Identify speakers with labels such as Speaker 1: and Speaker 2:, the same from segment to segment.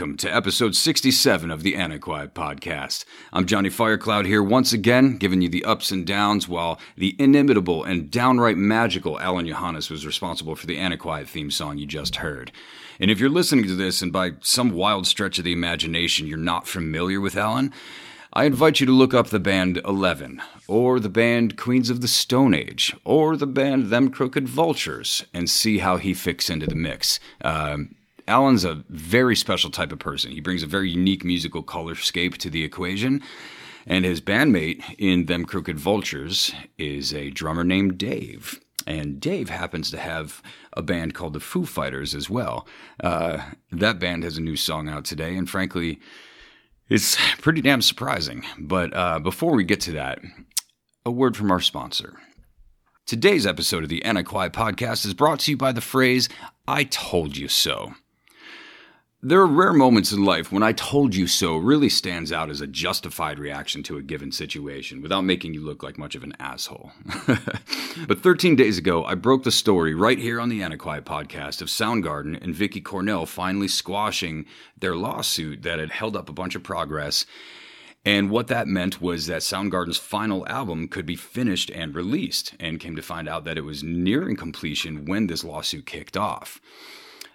Speaker 1: welcome to episode 67 of the Antiquiet podcast. I'm Johnny Firecloud here once again, giving you the ups and downs while the inimitable and downright magical Alain Johannes was responsible for the Antiquiet theme song you just heard. And if you're listening to this and by some wild stretch of the imagination you're not familiar with Alain, I invite you to look up the band Eleven, or the band Queens of the Stone Age, or the band Them Crooked Vultures, and see how he fits into the mix. Um, Alain's a very special type of person. He brings a very unique musical colorscape to the equation. And his bandmate in Them Crooked Vultures is a drummer named Dave. And Dave happens to have a band called the Foo Fighters as well. Uh, that band has a new song out today, and frankly, it's pretty damn surprising. But uh, before we get to that, a word from our sponsor. Today's episode of the Antiquiet podcast is brought to you by the phrase, I told you so. There are rare moments in life when I told you so really stands out as a justified reaction to a given situation without making you look like much of an asshole. but 13 days ago, I broke the story right here on the Antiquiet podcast of Soundgarden and Vicky Cornell finally squashing their lawsuit that had held up a bunch of progress. And what that meant was that Soundgarden's final album could be finished and released, and came to find out that it was nearing completion when this lawsuit kicked off.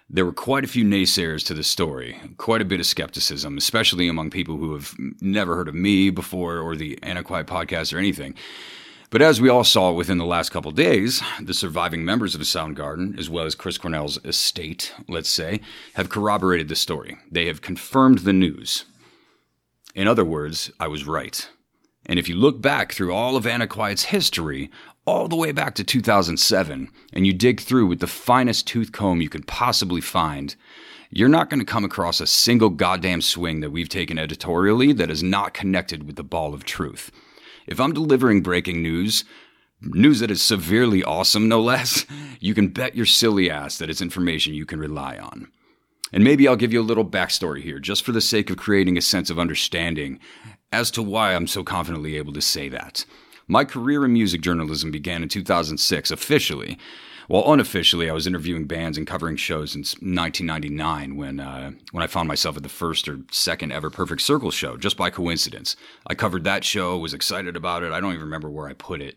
Speaker 1: There were quite a few naysayers to the story, quite a bit of skepticism, especially among people who have never heard of me before or the Antiquiet podcast or anything. But as we all saw within the last couple days, the surviving members of Soundgarden, as well as Chris Cornell's estate, let's say, have corroborated the story. They have confirmed the news. In other words, I was right. And if you look back through all of Antiquiet's history, all the way back to 2007 and you dig through with the finest tooth comb you could possibly find, you're not going to come across a single goddamn swing that we've taken editorially that is not connected with the ball of truth. If I'm delivering breaking news, news that is severely awesome, no less, you can bet your silly ass that it's information you can rely on. And maybe I'll give you a little backstory here, just for the sake of creating a sense of understanding as to why I'm so confidently able to say that. My career in music journalism began in 2006 officially. While unofficially, I was interviewing bands and covering shows since 1999 when, uh, when I found myself at the first or second ever Perfect Circle show, just by coincidence. I covered that show, was excited about it. I don't even remember where I put it.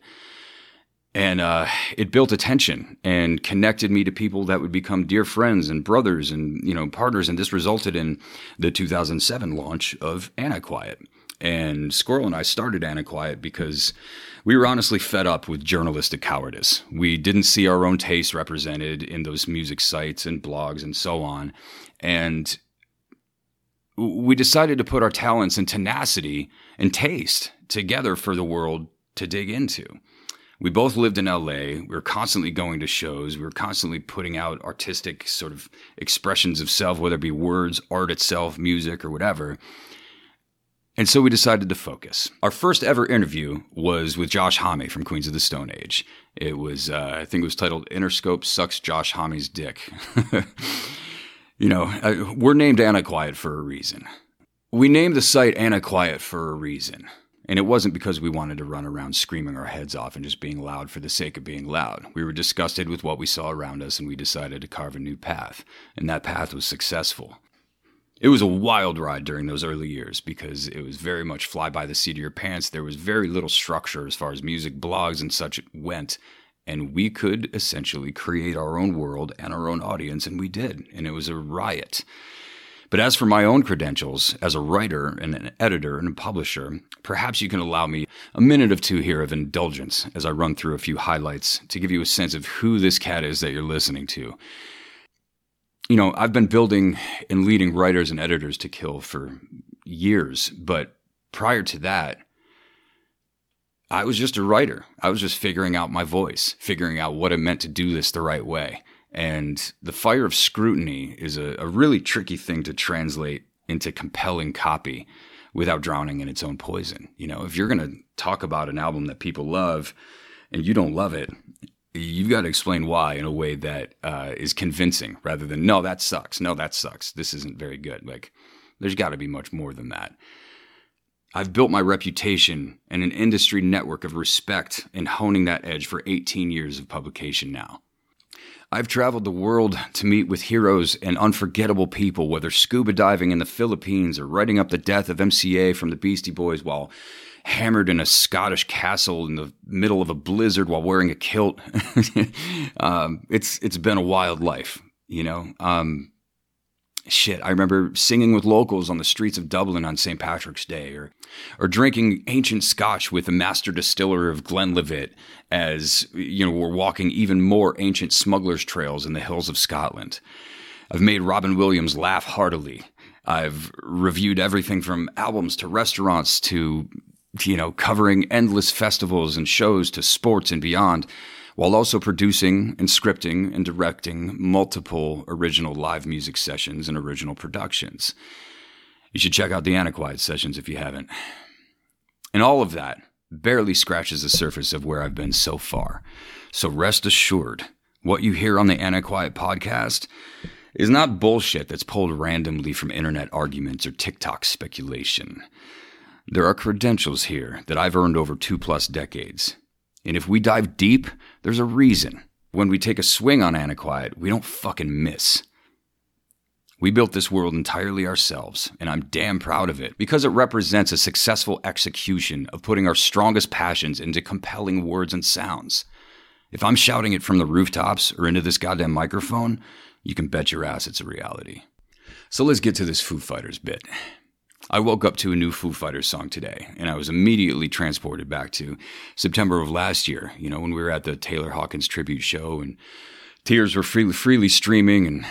Speaker 1: And uh, it built attention and connected me to people that would become dear friends and brothers and you know partners. And this resulted in the 2007 launch of Antiquiet. And Squirrel and I started Antiquiet because we were honestly fed up with journalistic cowardice. We didn't see our own tastes represented in those music sites and blogs and so on. And we decided to put our talents and tenacity and taste together for the world to dig into. We both lived in LA. We were constantly going to shows. We were constantly putting out artistic sort of expressions of self, whether it be words, art itself, music, or whatever. And so we decided to focus. Our first ever interview was with Josh Homme from Queens of the Stone Age. It was, uh, I think it was titled Interscope Sucks Josh Homme's Dick. you know, uh, we're named Antiquiet for a reason. We named the site Antiquiet for a reason. And it wasn't because we wanted to run around screaming our heads off and just being loud for the sake of being loud. We were disgusted with what we saw around us and we decided to carve a new path. And that path was successful. It was a wild ride during those early years because it was very much fly by the seat of your pants. There was very little structure as far as music blogs and such went. And we could essentially create our own world and our own audience, and we did. And it was a riot. But as for my own credentials as a writer and an editor and a publisher, perhaps you can allow me a minute or two here of indulgence as I run through a few highlights to give you a sense of who this cat is that you're listening to you know, I've been building and leading writers and editors to kill for years, but prior to that, I was just a writer. I was just figuring out my voice, figuring out what it meant to do this the right way. And the fire of scrutiny is a, a really tricky thing to translate into compelling copy without drowning in its own poison. You know, if you're going to talk about an album that people love and you don't love it, you've got to explain why in a way that uh, is convincing rather than no that sucks. No that sucks. This isn't very good. Like there's got to be much more than that. I've built my reputation and an industry network of respect in honing that edge for 18 years of publication now. I've traveled the world to meet with heroes and unforgettable people, whether scuba diving in the Philippines or writing up the death of MCA from the Beastie Boys while hammered in a Scottish castle in the middle of a blizzard while wearing a kilt. um, it's it's been a wild life, you know. Um, shit, I remember singing with locals on the streets of Dublin on St. Patrick's Day, or or drinking ancient Scotch with the master distiller of Glenlivet, as you know we're walking even more ancient smugglers' trails in the hills of Scotland. I've made Robin Williams laugh heartily. I've reviewed everything from albums to restaurants to you know, covering endless festivals and shows to sports and beyond, while also producing and scripting and directing multiple original live music sessions and original productions. You should check out the Antiquiet sessions if you haven't. And all of that barely scratches the surface of where I've been so far. So rest assured, what you hear on the Antiquiet podcast is not bullshit that's pulled randomly from internet arguments or TikTok speculation. There are credentials here that I've earned over two plus decades. And if we dive deep, there's a reason. When we take a swing on Antiquiet, we don't fucking miss. We built this world entirely ourselves, and I'm damn proud of it because it represents a successful execution of putting our strongest passions into compelling words and sounds. If I'm shouting it from the rooftops or into this goddamn microphone, you can bet your ass it's a reality. So let's get to this Foo Fighters bit. I woke up to a new Foo Fighters song today, and I was immediately transported back to September of last year, you know, when we were at the Taylor Hawkins tribute show and tears were freely, freely streaming, and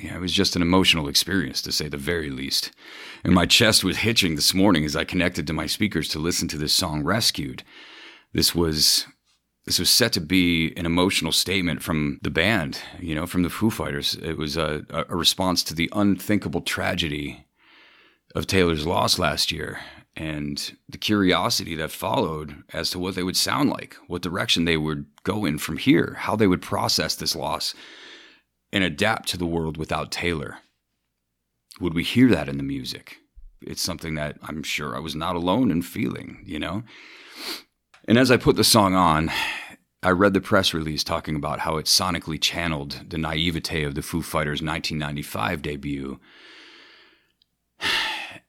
Speaker 1: yeah, it was just an emotional experience, to say the very least. And my chest was hitching this morning as I connected to my speakers to listen to this song, Rescued. This was this was set to be an emotional statement from the band, you know, from the Foo Fighters. It was a, a response to the unthinkable tragedy of Taylor's loss last year and the curiosity that followed as to what they would sound like, what direction they would go in from here, how they would process this loss and adapt to the world without Taylor. Would we hear that in the music? It's something that I'm sure I was not alone in feeling, you know? And as I put the song on, I read the press release talking about how it sonically channeled the naivete of the Foo Fighters' 1995 debut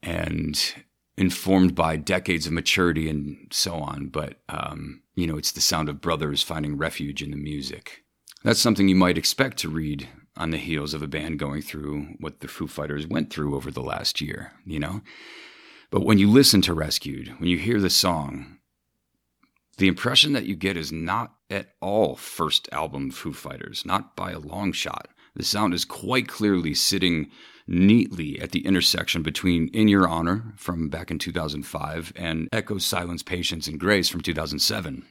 Speaker 1: and informed by decades of maturity and so on. But, um, you know, it's the sound of brothers finding refuge in the music. That's something you might expect to read on the heels of a band going through what the Foo Fighters went through over the last year, you know? But when you listen to Rescued, when you hear the song, the impression that you get is not at all first album Foo Fighters, not by a long shot. The sound is quite clearly sitting neatly at the intersection between In Your Honor from back in 2005 and Echo Silence, Patience, and Grace from 2007.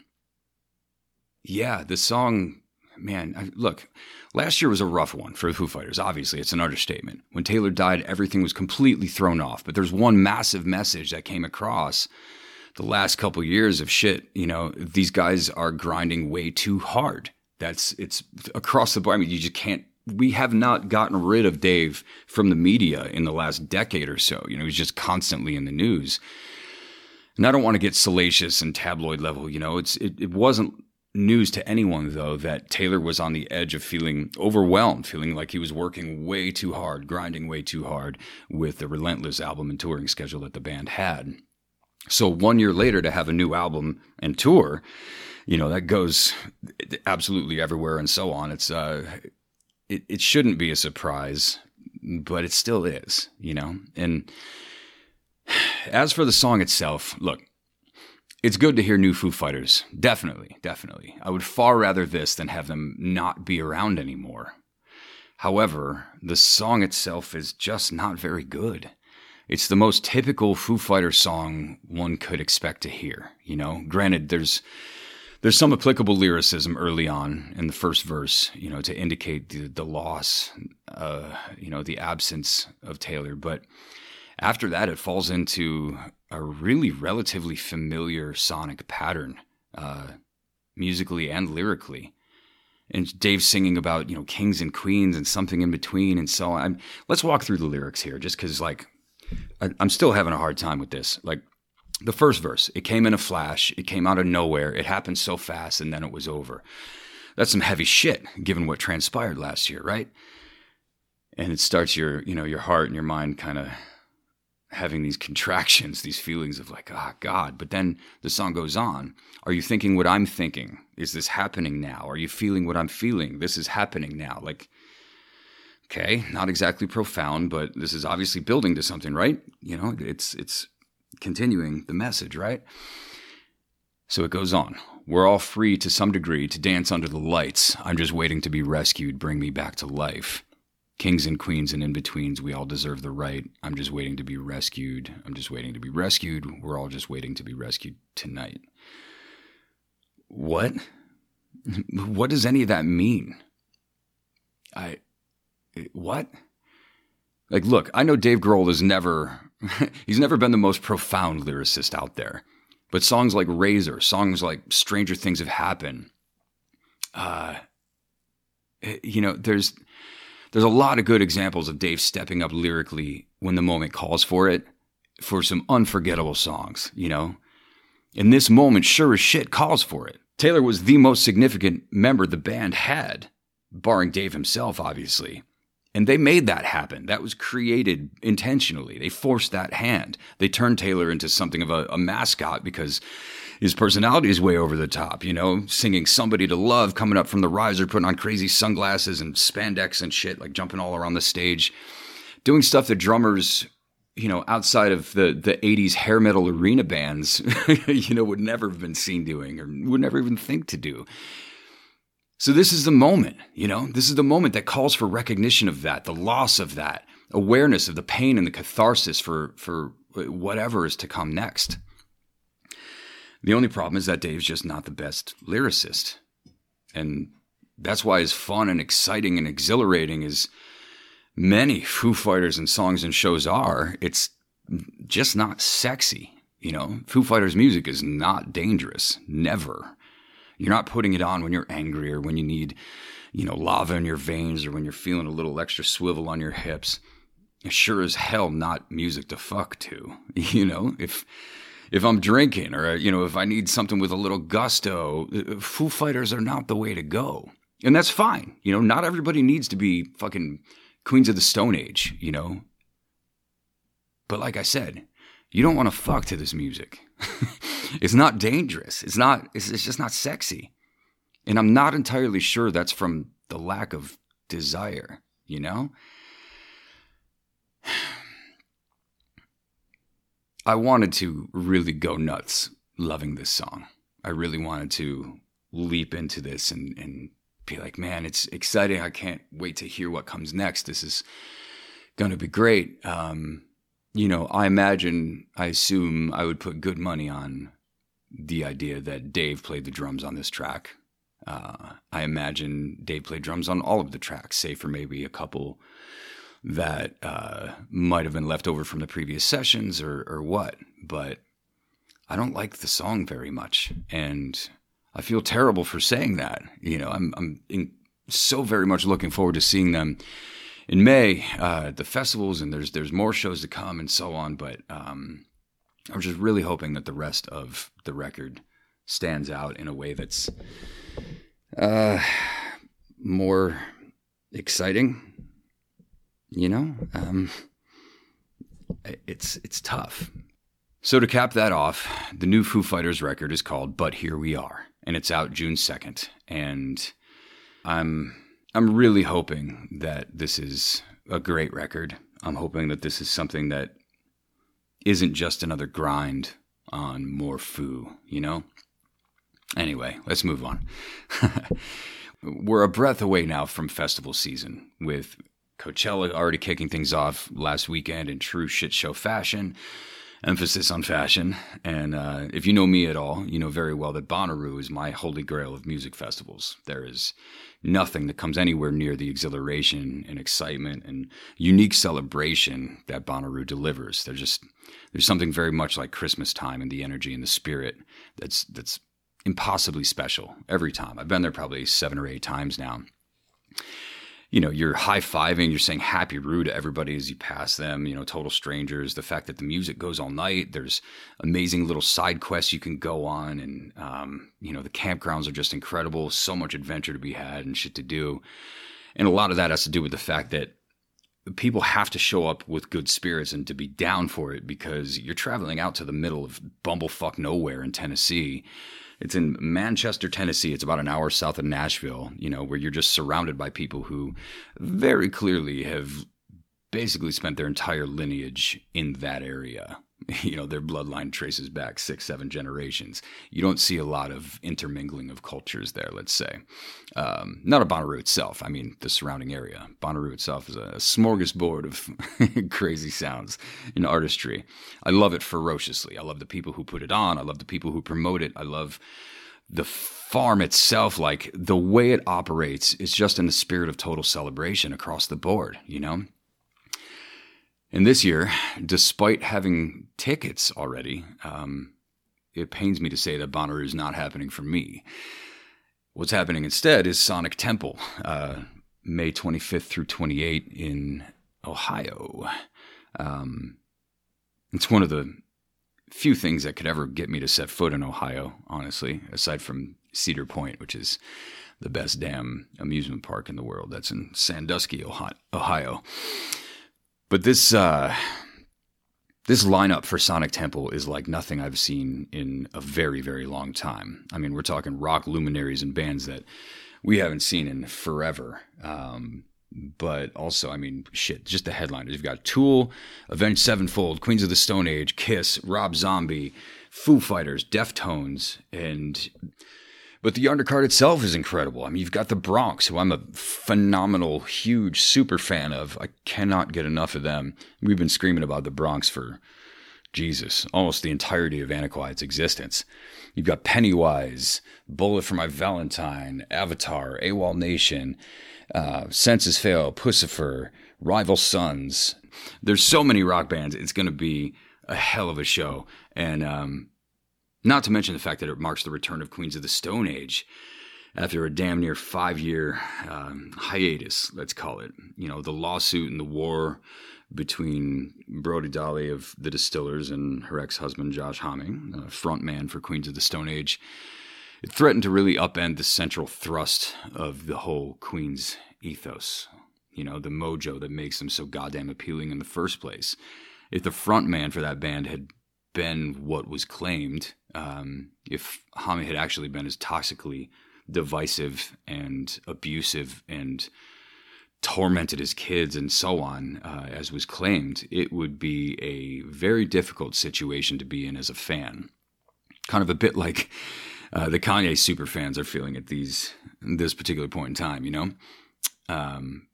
Speaker 1: Yeah, the song, man, look, last year was a rough one for the Foo Fighters. Obviously, it's an understatement. When Taylor died, everything was completely thrown off. But there's one massive message that came across the last couple years of shit. You know, these guys are grinding way too hard. That's it's across the board. I mean, you just can't we have not gotten rid of Dave from the media in the last decade or so. You know, he's just constantly in the news. And I don't want to get salacious and tabloid level. You know, it's it, it wasn't news to anyone though that Taylor was on the edge of feeling overwhelmed, feeling like he was working way too hard, grinding way too hard with the relentless album and touring schedule that the band had. So one year later to have a new album and tour, you know, that goes absolutely everywhere and so on. It's uh it, it shouldn't be a surprise, but it still is, you know? And as for the song itself, look, it's good to hear new Foo Fighters. Definitely, definitely. I would far rather this than have them not be around anymore. However, the song itself is just not very good. It's the most typical Foo Fighter song one could expect to hear, you know? Granted, there's there's some applicable lyricism early on in the first verse, you know, to indicate the, the loss, uh, you know, the absence of Taylor. But after that, it falls into a really relatively familiar sonic pattern, uh, musically and lyrically. And Dave's singing about, you know, kings and queens and something in between and so on. Let's walk through the lyrics here just because, like, I, I'm still having a hard time with this. Like, the first verse, it came in a flash, it came out of nowhere, it happened so fast, and then it was over. That's some heavy shit given what transpired last year, right? And it starts your, you know, your heart and your mind kind of having these contractions, these feelings of like, ah, oh, God. But then the song goes on. Are you thinking what I'm thinking? Is this happening now? Are you feeling what I'm feeling? This is happening now. Like, okay, not exactly profound, but this is obviously building to something, right? You know, it's it's continuing the message, right? So it goes on. We're all free to some degree to dance under the lights. I'm just waiting to be rescued. Bring me back to life. Kings and queens and in betweens, we all deserve the right. I'm just waiting to be rescued. I'm just waiting to be rescued. We're all just waiting to be rescued tonight. What? What does any of that mean? I. What? Like, look, I know Dave Grohl is never. he's never been the most profound lyricist out there. But songs like Razor, songs like Stranger Things Have Happened, uh, eh, you know, there's there's a lot of good examples of Dave stepping up lyrically when the moment calls for it for some unforgettable songs, you know? And this moment sure as shit calls for it. Taylor was the most significant member the band had, barring Dave himself, obviously. And they made that happen. That was created intentionally. They forced that hand. They turned Taylor into something of a, a mascot because his personality is way over the top, you know, singing somebody to love, coming up from the riser, putting on crazy sunglasses and spandex and shit, like jumping all around the stage, doing stuff that drummers, you know, outside of the, the 80s hair metal arena bands, you know, would never have been seen doing or would never even think to do. So this is the moment, you know, this is the moment that calls for recognition of that, the loss of that, awareness of the pain and the catharsis for, for whatever is to come next. The only problem is that Dave's just not the best lyricist. And that's why as fun and exciting and exhilarating as many Foo Fighters and songs and shows are, it's just not sexy. You know, Foo Fighters music is not dangerous. Never. You're not putting it on when you're angry or when you need, you know, lava in your veins or when you're feeling a little extra swivel on your hips. It's sure as hell not music to fuck to. You know, if if I'm drinking or you know if I need something with a little gusto, uh, Foo Fighters are not the way to go, and that's fine. You know, not everybody needs to be fucking Queens of the Stone Age. You know, but like I said, you don't want to fuck to this music. it's not dangerous. It's not. It's, it's just not sexy, and I'm not entirely sure that's from the lack of desire. You know. I wanted to really go nuts loving this song. I really wanted to leap into this and, and be like, man, it's exciting. I can't wait to hear what comes next. This is going to be great. Um, you know, I imagine, I assume I would put good money on the idea that Dave played the drums on this track. Uh, I imagine Dave played drums on all of the tracks, save for maybe a couple that uh, might have been left over from the previous sessions or, or what. But I don't like the song very much. And I feel terrible for saying that. You know, I'm, I'm in, so very much looking forward to seeing them in May uh, the festivals, and there's there's more shows to come and so on. But um, I'm just really hoping that the rest of the record stands out in a way that's uh, more exciting you know, um, it's it's tough. So to cap that off, the new Foo Fighters record is called "But Here We Are," and it's out June second. And I'm I'm really hoping that this is a great record. I'm hoping that this is something that isn't just another grind on more Foo, you know? Anyway, let's move on. We're a breath away now from festival season with Coachella already kicking things off last weekend in true shit show fashion. Emphasis on fashion. And uh, if you know me at all, you know very well that Bonnaroo is my holy grail of music festivals. There is nothing that comes anywhere near the exhilaration and excitement and unique celebration that Bonnaroo delivers. There's just there's something very much like Christmas time and the energy and the spirit that's that's impossibly special every time. I've been there probably seven or eight times now. You know, you're high fiving, you're saying happy roo to everybody as you pass them, you know, total strangers. The fact that the music goes all night, there's amazing little side quests you can go on. And, um, you know, the campgrounds are just incredible. So much adventure to be had and shit to do. And a lot of that has to do with the fact that people have to show up with good spirits and to be down for it because you're traveling out to the middle of bumblefuck nowhere in Tennessee it's in Manchester, Tennessee. It's about an hour south of Nashville, you know, where you're just surrounded by people who very clearly have basically spent their entire lineage in that area. You know, their bloodline traces back six, seven generations. You don't see a lot of intermingling of cultures there, let's say. Um, not a Bonnaroo itself, I mean, the surrounding area. Bonnaroo itself is a smorgasbord of crazy sounds and artistry. I love it ferociously. I love the people who put it on, I love the people who promote it. I love the farm itself, like the way it operates, is just in the spirit of total celebration across the board, you know? And this year, despite having tickets already, um, it pains me to say that Bonnaroo is not happening for me. What's happening instead is Sonic Temple, uh, May 25th through 28 in Ohio. Um, it's one of the few things that could ever get me to set foot in Ohio, honestly, aside from Cedar Point, which is the best damn amusement park in the world. That's in Sandusky, Ohio. But this uh, this lineup for Sonic Temple is like nothing I've seen in a very very long time. I mean, we're talking rock luminaries and bands that we haven't seen in forever. Um, but also, I mean, shit, just the headliners. You've got Tool, Avenged Sevenfold, Queens of the Stone Age, Kiss, Rob Zombie, Foo Fighters, Deftones, and but the undercard itself is incredible. I mean, you've got the Bronx, who I'm a phenomenal, huge, super fan of. I cannot get enough of them. We've been screaming about the Bronx for Jesus, almost the entirety of Antiquiet's existence. You've got Pennywise, Bullet for My Valentine, Avatar, AWOL Nation, uh, Senses Fail, Puscifer, Rival Sons. There's so many rock bands. It's going to be a hell of a show. And um, not to mention the fact that it marks the return of Queens of the Stone Age after a damn near five year um, hiatus, let's call it. You know, the lawsuit and the war between Brody Dalle of the Distillers and her ex husband, Josh Homme, uh, front man for Queens of the Stone Age. It threatened to really upend the central thrust of the whole Queens ethos. You know, the mojo that makes them so goddamn appealing in the first place. If the front man for that band had been what was claimed, um, if Homme had actually been as toxically divisive and abusive and tormented his kids and so on, uh, as was claimed, it would be a very difficult situation to be in as a fan. Kind of a bit like uh, the Kanye super fans are feeling at these this particular point in time, you know. Um,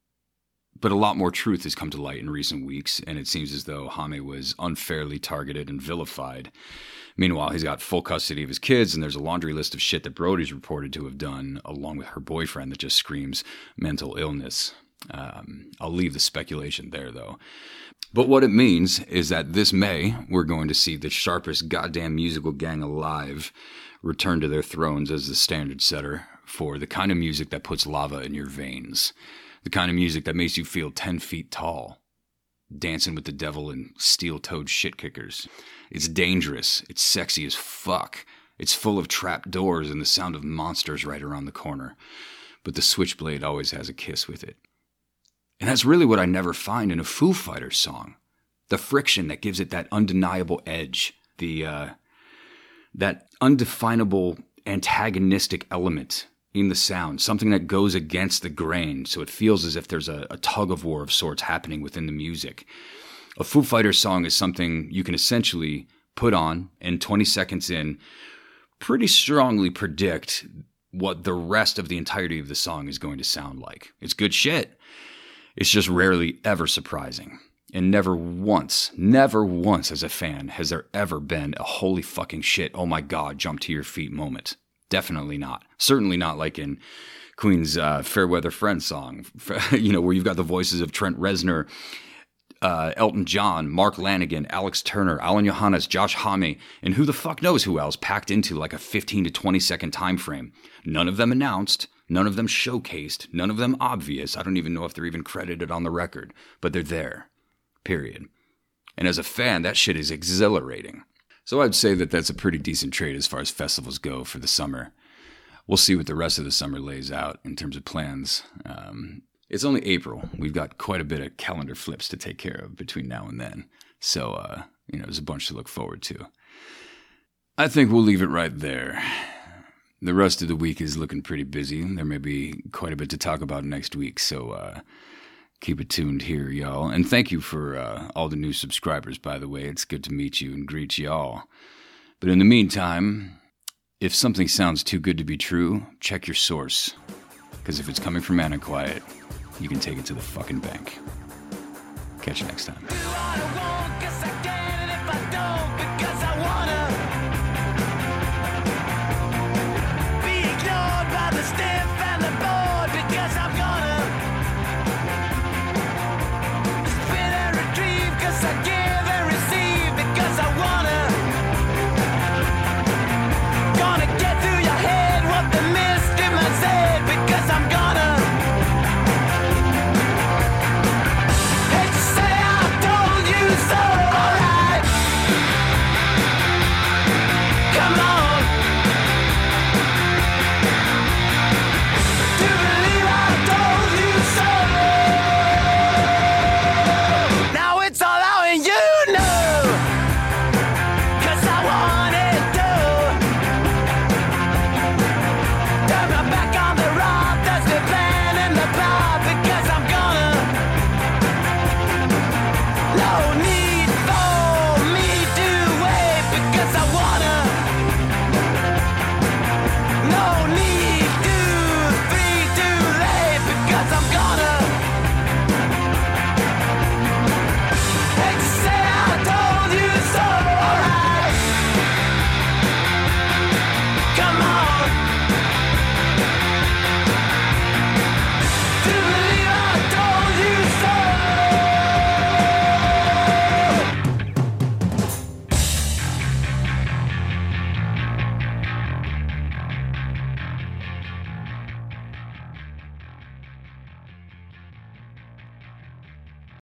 Speaker 1: but a lot more truth has come to light in recent weeks, and it seems as though Homme was unfairly targeted and vilified. Meanwhile, he's got full custody of his kids, and there's a laundry list of shit that Brody's reported to have done, along with her boyfriend, that just screams mental illness. Um, I'll leave the speculation there, though. But what it means is that this May, we're going to see the sharpest goddamn musical gang alive return to their thrones as the standard setter for the kind of music that puts lava in your veins the kind of music that makes you feel 10 feet tall, dancing with the devil and steel toed shit kickers. It's dangerous, it's sexy as fuck. It's full of trap doors and the sound of monsters right around the corner. But the switchblade always has a kiss with it. And that's really what I never find in a Foo Fighters song. The friction that gives it that undeniable edge, the uh, that undefinable antagonistic element in the sound, something that goes against the grain, so it feels as if there's a, a tug of war of sorts happening within the music. A Foo Fighters song is something you can essentially put on, and 20 seconds in, pretty strongly predict what the rest of the entirety of the song is going to sound like. It's good shit. It's just rarely ever surprising. And never once, never once as a fan has there ever been a holy fucking shit, oh my god, jump to your feet moment. Definitely not. Certainly not like in Queen's uh, Fairweather Friends song, you know, where you've got the voices of Trent Reznor, uh, Elton John, Mark Lanegan, Alex Turner, Alain Johannes, Josh Homme, and who the fuck knows who else packed into like a 15 to 20 second time frame. None of them announced, None of them showcased, none of them obvious. I don't even know if they're even credited on the record, but they're there. Period. And as a fan, that shit is exhilarating. So I'd say that that's a pretty decent trade as far as festivals go for the summer. We'll see what the rest of the summer lays out in terms of plans. Um, it's only April. We've got quite a bit of calendar flips to take care of between now and then. So, uh, you know, there's a bunch to look forward to. I think we'll leave it right there. The rest of the week is looking pretty busy. There may be quite a bit to talk about next week, so uh, keep it tuned here, y'all. And thank you for uh, all the new subscribers, by the way. It's good to meet you and greet y'all. But in the meantime, if something sounds too good to be true, check your source. Because if it's coming from Antiquiet, you can take it to the fucking bank. Catch you next time.